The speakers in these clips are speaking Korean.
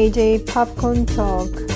JJ Popcorn Talk.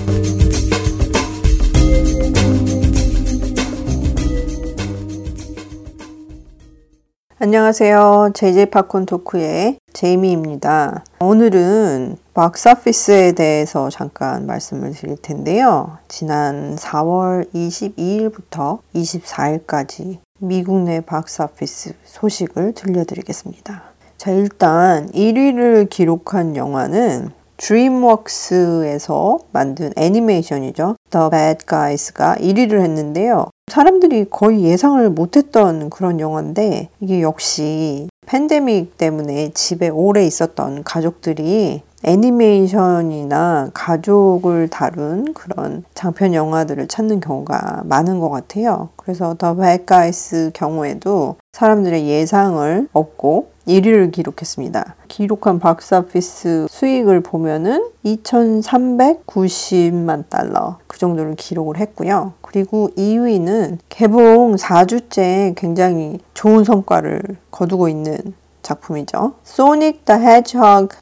안녕하세요. JJ 팝콘 토크의 제이미입니다. 오늘은 박스오피스에 대해서 잠깐 말씀을 드릴 텐데요. 지난 4월 22일부터 24일까지 미국 내 박스오피스 소식을 들려드리겠습니다. 자, 일단 1위를 기록한 영화는 드림웍스에서 만든 애니메이션이죠. The Bad Guys가 1위를 했는데요. 사람들이 거의 예상을 못했던 그런 영화인데 이게 역시 팬데믹 때문에 집에 오래 있었던 가족들이 애니메이션이나 가족을 다룬 그런 장편 영화들을 찾는 경우가 많은 것 같아요. 그래서 더 백가이스 경우에도 사람들의 예상을 얻고 1위를 기록했습니다. 기록한 박스오피스 수익을 보면은 2,390만 달러 그 정도를 기록을 했고요. 그리고 2위는 개봉 4주째 굉장히 좋은 성과를 거두고 있는 작품이죠. 소닉 더 헤지허그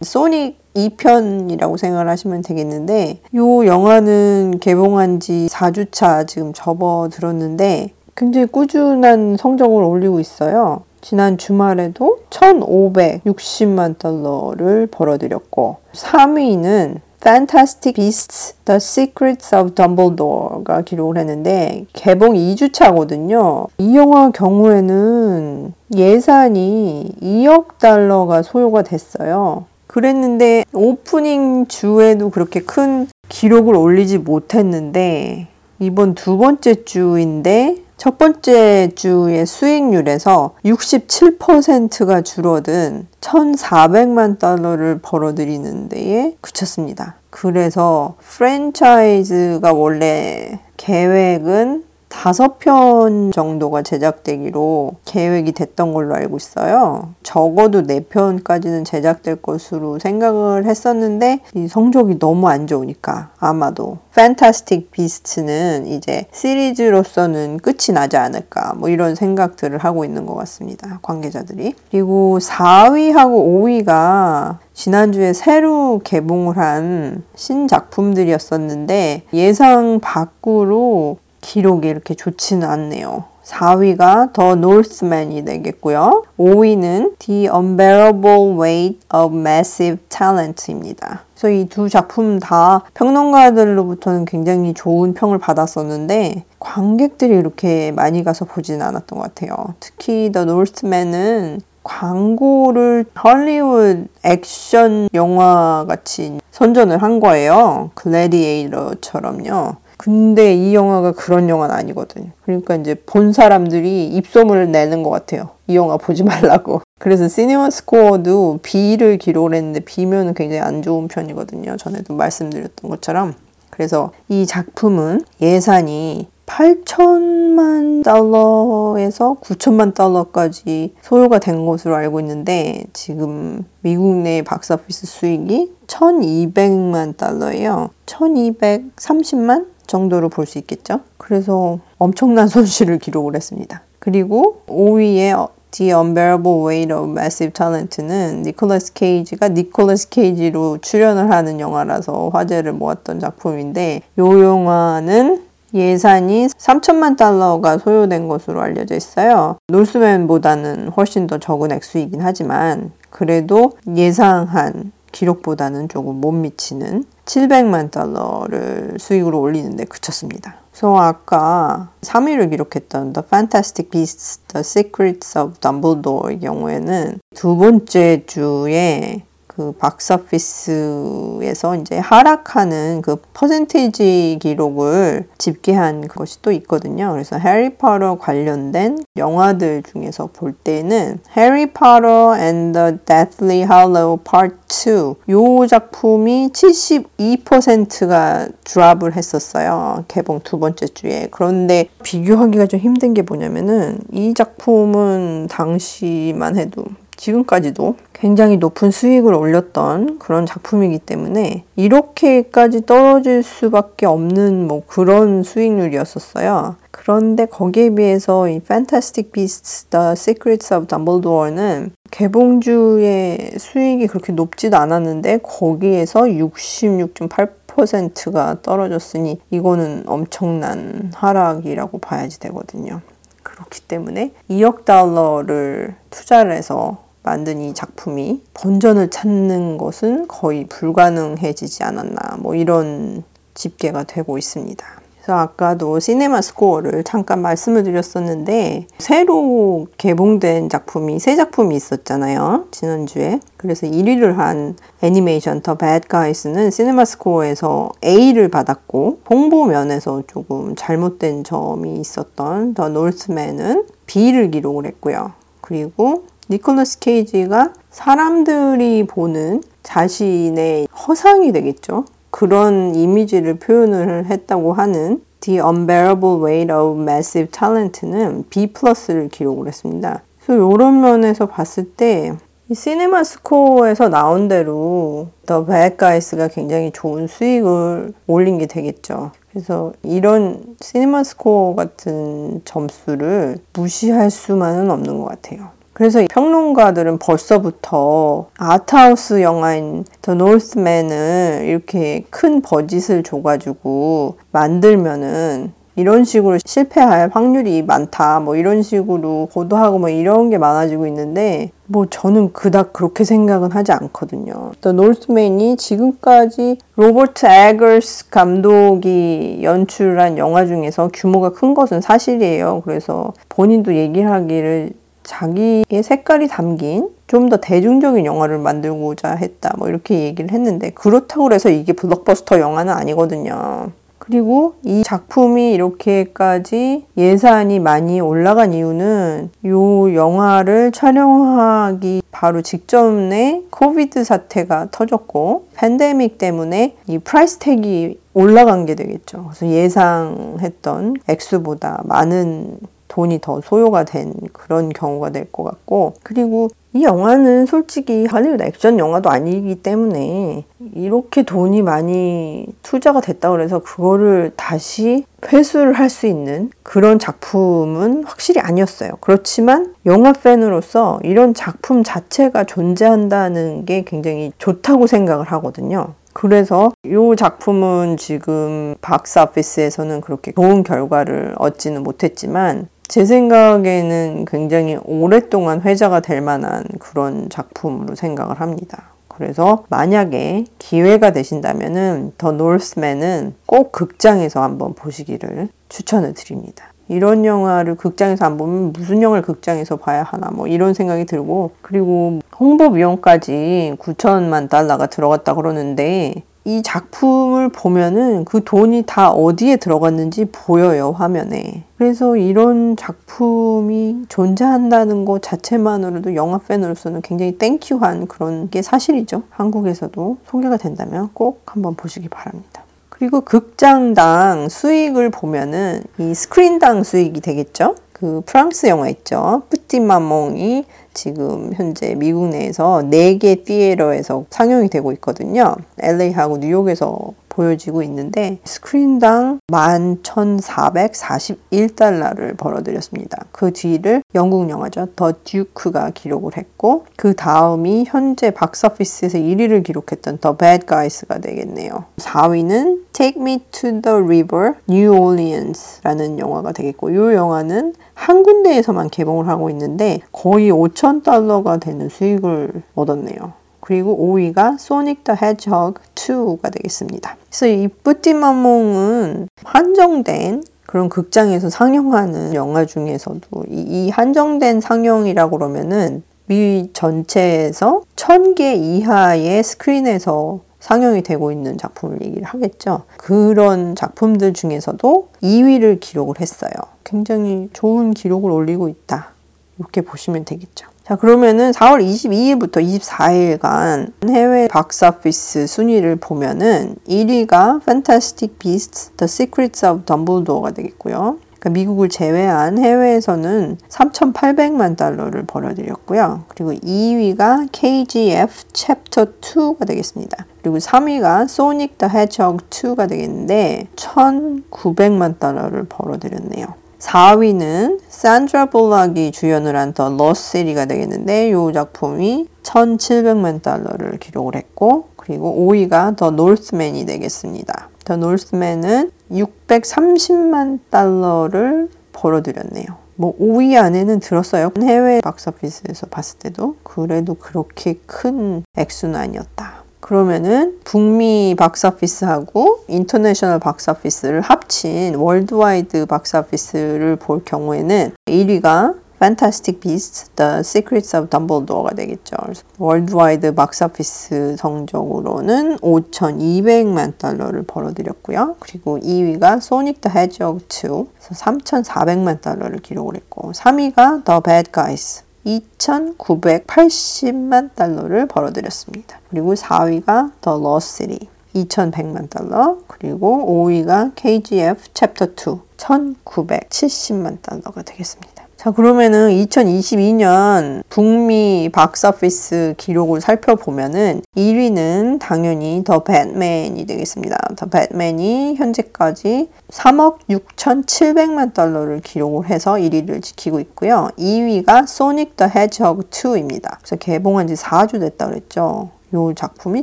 2. 소닉 2편이라고 생각을 하시면 되겠는데 이 영화는 개봉한 지 4주차 지금 접어들었는데 굉장히 꾸준한 성적을 올리고 있어요. 지난 주말에도 1,560만 달러를 벌어들였고 3위는 Fantastic Beasts: The Secrets of Dumbledore가 기록을 했는데 개봉 2주차거든요. 이 영화 경우에는 예산이 2억 달러가 소요가 됐어요. 그랬는데 오프닝 주에도 그렇게 큰 기록을 올리지 못했는데 이번 두 번째 주인데 첫 번째 주의 수익률에서 67%가 줄어든 1,400만 달러를 벌어들이는 데에 그쳤습니다. 그래서 프랜차이즈가 원래 계획은 다섯 편 정도가 제작되기로 계획이 됐던 걸로 알고 있어요. 적어도 네 편까지는 제작될 것으로 생각을 했었는데 이 성적이 너무 안 좋으니까 아마도 판타스틱 비스트는 이제 시리즈로서는 끝이 나지 않을까 뭐 이런 생각들을 하고 있는 것 같습니다. 관계자들이. 그리고 4위하고 5위가 지난주에 새로 개봉을 한 신작품들이었었는데 예상 밖으로 기록이 이렇게 좋지는 않네요. 4위가 더 노스맨이 되겠고요. 5위는 The Unbearable Weight of Massive Talent입니다. 그래서 이 두 작품 다 평론가들로부터는 굉장히 좋은 평을 받았었는데 관객들이 이렇게 많이 가서 보진 않았던 것 같아요. 특히 The Northman은 광고를 헐리우드 액션 영화 같이 선전을 한 거예요. 글래디에이터처럼요. 근데 이 영화가 그런 영화는 아니거든요. 그러니까 이제 본 사람들이 입소문을 내는 것 같아요. 이 영화 보지 말라고. 그래서 시네마 스코어도 B를 기록을 했는데 B면은 굉장히 안 좋은 편이거든요. 전에도 말씀드렸던 것처럼. 그래서 이 작품은 예산이 8천만 달러에서 9천만 달러까지 소요가 된 것으로 알고 있는데 지금 미국 내 박스오피스 수익이 1200만 달러예요. 1230만 정도로 볼 수 있겠죠. 그래서 엄청난 손실을 기록을 했습니다. 그리고 5위에 The Unbearable Weight of Massive Talent는 니콜라스 케이지가 니콜라스 케이지로 출연을 하는 영화라서 화제를 모았던 작품인데 이 영화는 예산이 3천만 달러가 소요된 것으로 알려져 있어요. 놀스맨보다는 훨씬 더 적은 액수이긴 하지만 그래도 예상한 기록보다는 조금 못 미치는 700만 달러를 수익으로 올리는데 그쳤습니다. 그래서 아까 3위를 기록했던 The Fantastic Beasts: The Secrets of Dumbledore의 경우에는 두 번째 주에 그 박스오피스에서 이제 하락하는 그 퍼센테이지 기록을 집계한 것이 또 있거든요. 그래서 해리포터 관련된 영화들 중에서 볼 때는 해리포터 and the Deathly Hallow Part 2 요 작품이 72%가 드랍을 했었어요. 개봉 두 번째 주에. 그런데 비교하기가 좀 힘든 게 뭐냐면은 이 작품은 당시만 해도 지금까지도 굉장히 높은 수익을 올렸던 그런 작품이기 때문에 이렇게까지 떨어질 수밖에 없는 뭐 그런 수익률이었었어요. 그런데 거기에 비해서 이 Fantastic Beasts: The Secrets of Dumbledore는 개봉주의 수익이 그렇게 높지도 않았는데 거기에서 66.8%가 떨어졌으니 이거는 엄청난 하락이라고 봐야지 되거든요. 그렇기 때문에 2억 달러를 투자를 해서 만든 이 작품이 본전을 찾는 것은 거의 불가능해지지 않았나 뭐 이런 집계가 되고 있습니다. 그래서 아까도 시네마 스코어를 잠깐 말씀을 드렸었는데 새로 개봉된 작품이 세 작품이 있었잖아요. 지난주에. 그래서 1위를 한 애니메이션 더 배드 가이스는 시네마 스코어에서 A를 받았고 홍보 면에서 조금 잘못된 점이 있었던 더 노스맨은 B를 기록을 했고요. 그리고 니콜라스 케이지가 사람들이 보는 자신의 허상이 되겠죠. 그런 이미지를 표현을 했다고 하는 The Unbearable Weight of Massive Talent는 B 플러스를 기록을 했습니다. 그래서 이런 면에서 봤을 때 이 시네마 스코어에서 나온 대로 더 Bad Guys가 굉장히 좋은 수익을 올린 게 되겠죠. 그래서 이런 시네마 스코어 같은 점수를 무시할 수만은 없는 것 같아요. 그래서 평론가들은 벌써부터 아트하우스 영화인 더 노스맨을 이렇게 큰 버짓을 줘가지고 만들면은 이런 식으로 실패할 확률이 많다. 뭐 이런 식으로 보도하고 뭐 이런 게 많아지고 있는데 뭐 저는 그닥 그렇게 생각은 하지 않거든요. 더 노스맨이 지금까지 로버트 에거스 감독이 연출한 영화 중에서 규모가 큰 것은 사실이에요. 그래서 본인도 얘기를 하기를 자기의 색깔이 담긴 좀 더 대중적인 영화를 만들고자 했다. 뭐 이렇게 얘기를 했는데 그렇다고 해서 이게 블록버스터 영화는 아니거든요. 그리고 이 작품이 이렇게까지 예산이 많이 올라간 이유는 이 영화를 촬영하기 바로 직전에 COVID 사태가 터졌고 팬데믹 때문에 이 price tag이 올라간 게 되겠죠. 그래서 예상했던 액수보다 많은 돈이 더 소요가 된 그런 경우가 될 것 같고 그리고 이 영화는 솔직히 할리우드 액션 영화도 아니기 때문에 이렇게 돈이 많이 투자가 됐다 그래서 그거를 다시 회수를 할 수 있는 그런 작품은 확실히 아니었어요. 그렇지만 영화 팬으로서 이런 작품 자체가 존재한다는 게 굉장히 좋다고 생각을 하거든요. 그래서 이 작품은 지금 박스 오피스에서는 그렇게 좋은 결과를 얻지는 못했지만 제 생각에는 굉장히 오랫동안 회자가 될 만한 그런 작품으로 생각을 합니다. 그래서 만약에 기회가 되신다면은 더 노스맨은 꼭 극장에서 한번 보시기를 추천을 드립니다. 이런 영화를 극장에서 안 보면 무슨 영화를 극장에서 봐야 하나 뭐 이런 생각이 들고 그리고 홍보 비용까지 9천만 달러가 들어갔다 그러는데 이 작품을 보면은 그 돈이 다 어디에 들어갔는지 보여요, 화면에. 그래서 이런 작품이 존재한다는 것 자체만으로도 영화 팬으로서는 굉장히 땡큐한 그런 게 사실이죠. 한국에서도 소개가 된다면 꼭 한번 보시기 바랍니다. 그리고 극장당 수익을 보면은 이 스크린당 수익이 되겠죠? 그 프랑스 영화 있죠. 뿌띠마몽이 지금 현재 미국 내에서 4개 티에러에서 상영이 되고 있거든요. LA하고 뉴욕에서 보여지고 있는데 스크린당 11,441달러를 벌어들였습니다. 그 뒤를 영국 영화죠. 더 듀크가 기록을 했고 그 다음이 현재 박스오피스에서 1위를 기록했던 더 배드 가이스가 되겠네요. 4위는 Take Me to the River, New Orleans라는 영화가 되겠고 이 영화는 한 군데에서만 개봉을 하고 있는데 거의 5천 달러가 되는 수익을 얻었네요. 그리고 5위가 소닉 더 헤지허그 2가 되겠습니다. 그래서 이 뿌띠마몽은 한정된 그런 극장에서 상영하는 영화 중에서도 이, 이 한정된 상영이라고 그러면은 미 전체에서 1000개 이하의 스크린에서 상영이 되고 있는 작품을 얘기를 하겠죠. 그런 작품들 중에서도 2위를 기록을 했어요. 굉장히 좋은 기록을 올리고 있다. 이렇게 보시면 되겠죠. 자, 그러면은 4월 22일부터 24일간 해외 박스오피스 순위를 보면은 1위가 Fantastic Beasts: The Secrets of Dumbledore가 되겠고요. 그러니까 미국을 제외한 해외에서는 3,800만 달러를 벌어들였고요. 그리고 2위가 KGF Chapter 2가 되겠습니다. 그리고 3위가 Sonic the Hedgehog 2가 되겠는데 1,900만 달러를 벌어들였네요. 4위는 산드라 볼락이 주연을 한 더 러셀이가 되겠는데 이 작품이 1,700만 달러를 기록을 했고 그리고 5위가 더 노스맨이 되겠습니다. 더 노스맨은 630만 달러를 벌어들였네요. 뭐 5위 안에는 들었어요. 해외 박스오피스에서 봤을 때도 그래도 그렇게 큰 액수는 아니었다. 그러면은 북미 박스오피스하고 international 박스오피스를 합친 worldwide 박스오피스를 볼 경우에는 1위가 Fantastic Beasts: The Secrets of Dumbledore가 되겠죠. worldwide 박스오피스 성적으로는 5,200만 달러를 벌어들였고요. 그리고 2위가 Sonic the Hedgehog 2, 3,400만 달러를 기록을 했고 3위가 The Bad Guys, 2,980만 달러를 벌어들였습니다. 그리고 4위가 The Lost City, 2,100만 달러, 그리고 5위가 KGF Chapter 2, 1,970만 달러가 되겠습니다. 자, 그러면은 2022년 북미 박스오피스 기록을 살펴보면은 1위는 당연히 더 배트맨이 되겠습니다. 더 배트맨이 현재까지 3억 6,700만 달러를 기록을 해서 1위를 지키고 있고요. 2위가 소닉 더 헤지허그 2입니다. 그래서 개봉한 지 4주 됐다 그랬죠. 이 작품이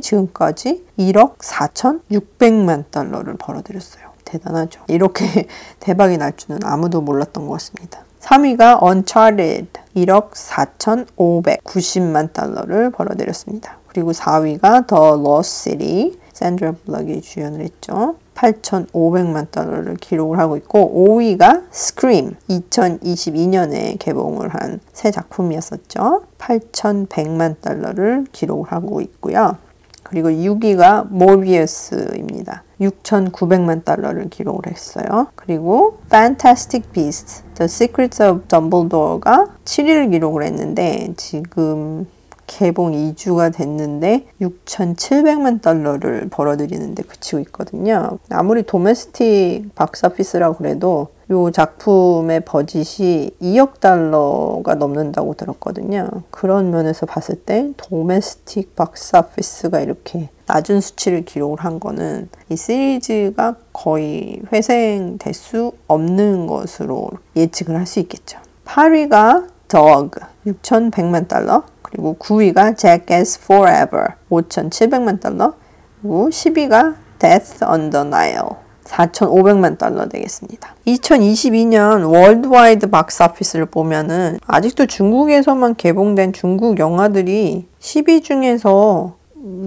지금까지 1억 4,600만 달러를 벌어들였어요. 대단하죠. 이렇게 대박이 날 줄은 아무도 몰랐던 것 같습니다. 3위가 Uncharted 1억 4,590만 달러를 벌어들였습니다. 그리고 4위가 The Lost City 샌드라 블럭이 주연을 했죠. 8,500만 달러를 기록을 하고 있고 5위가 Scream 2022년에 개봉을 한 새 작품이었었죠. 8,100만 달러를 기록을 하고 있고요. 그리고 6위가 모비어스입니다. 6,900만 달러를 기록을 했어요. 그리고 Fantastic Beasts, The Secrets of Dumbledore가 7위를 기록을 했는데 지금 개봉 2주가 됐는데 6,700만 달러를 벌어들이는데 그치고 있거든요. 아무리 도메스틱 박스오피스라고 그래도 이 작품의 버짓이 2억 달러가 넘는다고 들었거든요. 그런 면에서 봤을 때 도메스틱 박스 오피스가 이렇게 낮은 수치를 기록을 한 거는 이 시리즈가 거의 회생될 수 없는 것으로 예측을 할 수 있겠죠. 8위가 Dog 6,100만 달러 그리고 9위가 Jackass Forever 5,700만 달러 그리고 10위가 Death on the Nile 4,500만 달러 되겠습니다. 2022년 worldwide 박스오피스를 보면은 아직도 중국에서만 개봉된 중국 영화들이 10위 중에서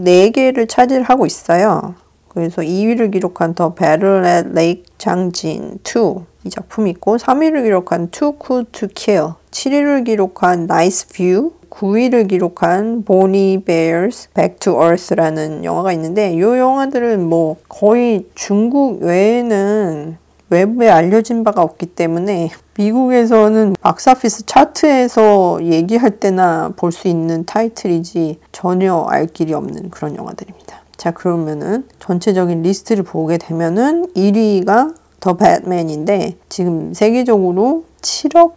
4개를 차지하고 있어요. 그래서 2위를 기록한 The Battle at Lake Changjin 2 이 작품이 있고 3위를 기록한 Too Cool to Kill 7위를 기록한 Nice 9위를 기록한 Boonie Bears Back to Earth라는 영화가 있는데 이 영화들은 뭐 거의 중국 외에는 외부에 알려진 바가 없기 때문에 미국에서는 박스오피스 차트에서 얘기할 때나 볼 수 있는 타이틀이지 전혀 알 길이 없는 그런 영화들입니다. 자 그러면은 전체적인 리스트를 보게 되면은 1위가 The Batman인데 지금 세계적으로 7억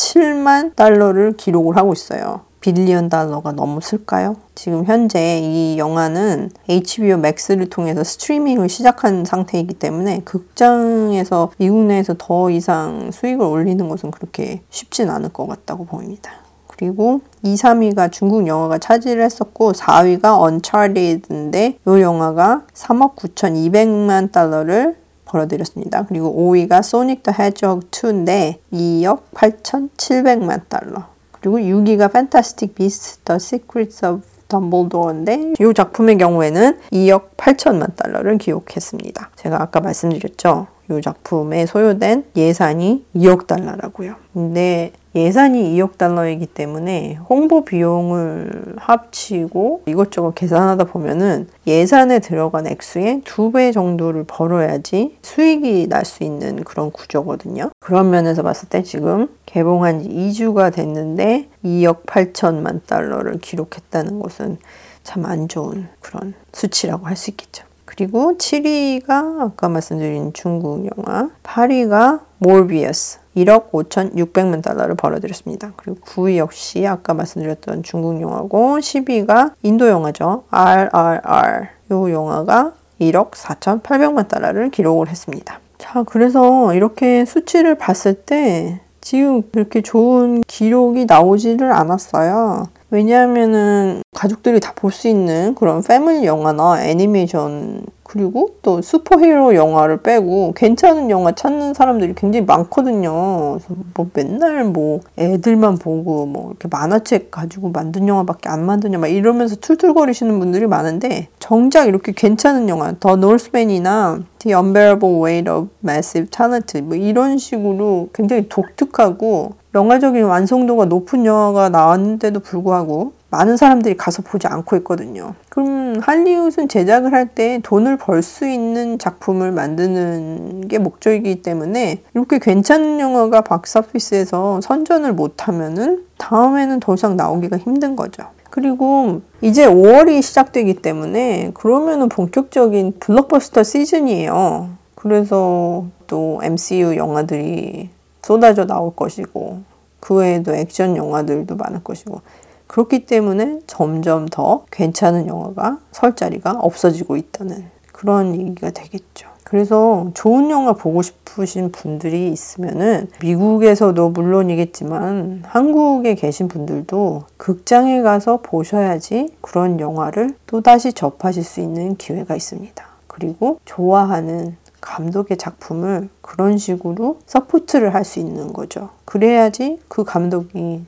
5,887만 달러를 기록을 하고 있어요. 빌리언 달러가 넘었을까요? 지금 현재 이 영화는 HBO Max를 통해서 스트리밍을 시작한 상태이기 때문에 극장에서 미국 내에서 더 이상 수익을 올리는 것은 그렇게 쉽진 않을 것 같다고 보입니다. 그리고 2, 3위가 중국 영화가 차지를 했었고 4위가 Uncharted인데 이 영화가 3억 9,200만 달러를 벌어들였습니다. 그리고 5위가 Sonic the Hedgehog 2인데 2억 8,700만 달러. 그리고 6위가 Fantastic Beasts: The Secrets of 덤블도어인데 이 작품의 경우에는 2억 8천만 달러를 기록했습니다. 제가 아까 말씀드렸죠. 이 작품에 소요된 예산이 2억 달러라고요. 근데 예산이 2억 달러이기 때문에 홍보 비용을 합치고 이것저것 계산하다 보면은 예산에 들어간 액수의 두 배 정도를 벌어야지 수익이 날 수 있는 그런 구조거든요. 그런 면에서 봤을 때 지금 개봉한 지 2주가 됐는데 2억 8천만 달러를 기록했다는 것은 참 안 좋은 그런 수치라고 할 수 있겠죠. 그리고 7위가 아까 말씀드린 중국 영화, 8위가 몰비어스 1억 5,600만 달러를 벌어들였습니다. 그리고 9위 역시 아까 말씀드렸던 중국 영화고 10위가 인도 영화죠. RRR 이 영화가 1억 4,800만 달러를 기록을 했습니다. 자, 그래서 이렇게 수치를 봤을 때 지금 그렇게 좋은 기록이 나오지를 않았어요. 왜냐하면은 가족들이 다 볼 수 있는 그런 패밀리 영화나 애니메이션 그리고 또 슈퍼히어로 영화를 빼고 괜찮은 영화 찾는 사람들이 굉장히 많거든요. 그래서 뭐 맨날 뭐 애들만 보고 뭐 이렇게 만화책 가지고 만든 영화밖에 안 만드냐 막 이러면서 툴툴거리시는 분들이 많은데 정작 이렇게 괜찮은 영화 더 노스맨이나 The Unbearable Weight of Massive Talent 뭐 이런 식으로 굉장히 독특하고 영화적인 완성도가 높은 영화가 나왔는데도 불구하고 많은 사람들이 가서 보지 않고 있거든요. 그럼 할리우드는 제작을 할 때 돈을 벌 수 있는 작품을 만드는 게 목적이기 때문에 이렇게 괜찮은 영화가 박스오피스에서 선전을 못하면은 다음에는 더 이상 나오기가 힘든 거죠. 그리고 이제 5월이 시작되기 때문에 그러면은 본격적인 블록버스터 시즌이에요. 그래서 또 MCU 영화들이 쏟아져 나올 것이고 그 외에도 액션 영화들도 많을 것이고 그렇기 때문에 점점 더 괜찮은 영화가 설 자리가 없어지고 있다는 그런 얘기가 되겠죠. 그래서 좋은 영화 보고 싶으신 분들이 있으면은 미국에서도 물론이겠지만 한국에 계신 분들도 극장에 가서 보셔야지 그런 영화를 또다시 접하실 수 있는 기회가 있습니다. 그리고 좋아하는 감독의 작품을 그런 식으로 support를 할 수 있는 거죠. 그래야지 그 감독이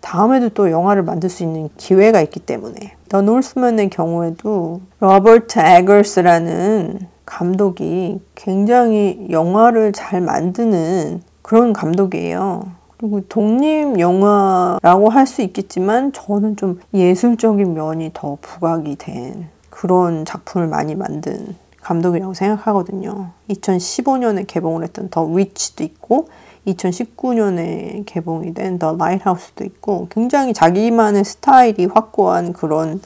다음에도 또 영화를 만들 수 있는 기회가 있기 때문에 더 노스맨의 경우에도 로버트 에거스라는 감독이 굉장히 영화를 잘 만드는 그런 감독이에요. 그리고 독립 영화라고 할 수 있겠지만 저는 좀 예술적인 면이 더 부각이 된 그런 작품을 많이 만든 감독이라고 생각하거든요. 2015년에 개봉을 했던 더 위치도 있고 2019년에 개봉이 된 더 라이트하우스도 있고 굉장히 자기만의 스타일이 확고한 그런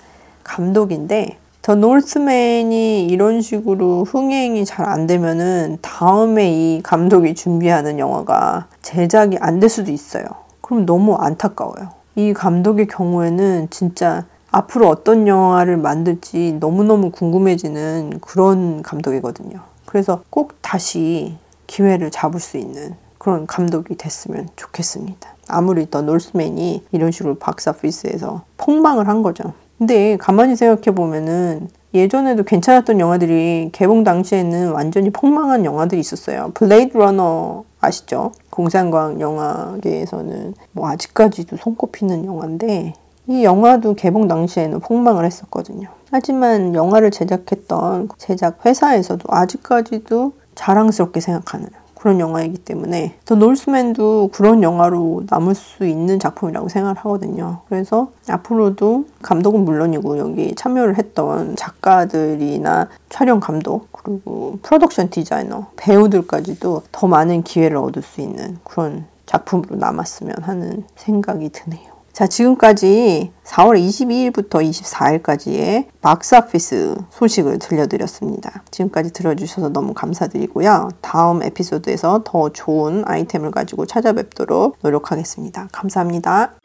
감독인데 더 노스맨이 이런 식으로 흥행이 잘 안 되면은 다음에 이 감독이 준비하는 영화가 제작이 안 될 수도 있어요. 그럼 너무 안타까워요. 이 감독의 경우에는 진짜 앞으로 어떤 영화를 만들지 너무너무 궁금해지는 그런 감독이거든요. 그래서 꼭 다시 기회를 잡을 수 있는 그런 감독이 됐으면 좋겠습니다. 아무리 더 노스맨이 이런 식으로 박스오피스에서 폭망을 한 거죠. 근데 가만히 생각해 보면은 예전에도 괜찮았던 영화들이 개봉 당시에는 완전히 폭망한 영화들이 있었어요. 블레이드 러너 아시죠? 공상과학 영화계에서는 뭐 아직까지도 손꼽히는 영화인데 이 영화도 개봉 당시에는 폭망을 했었거든요. 하지만 영화를 제작했던 제작 회사에서도 아직까지도 자랑스럽게 생각하는 그런 영화이기 때문에 더 노스맨도 그런 영화로 남을 수 있는 작품이라고 생각을 하거든요. 그래서 앞으로도 감독은 물론이고 여기 참여를 했던 작가들이나 촬영 감독 그리고 프로덕션 디자이너 배우들까지도 더 많은 기회를 얻을 수 있는 그런 작품으로 남았으면 하는 생각이 드네요. 자, 지금까지 4월 22일부터 24일까지의 박스오피스 소식을 들려드렸습니다. 지금까지 들어주셔서 너무 감사드리고요. 다음 에피소드에서 더 좋은 아이템을 가지고 찾아뵙도록 노력하겠습니다. 감사합니다.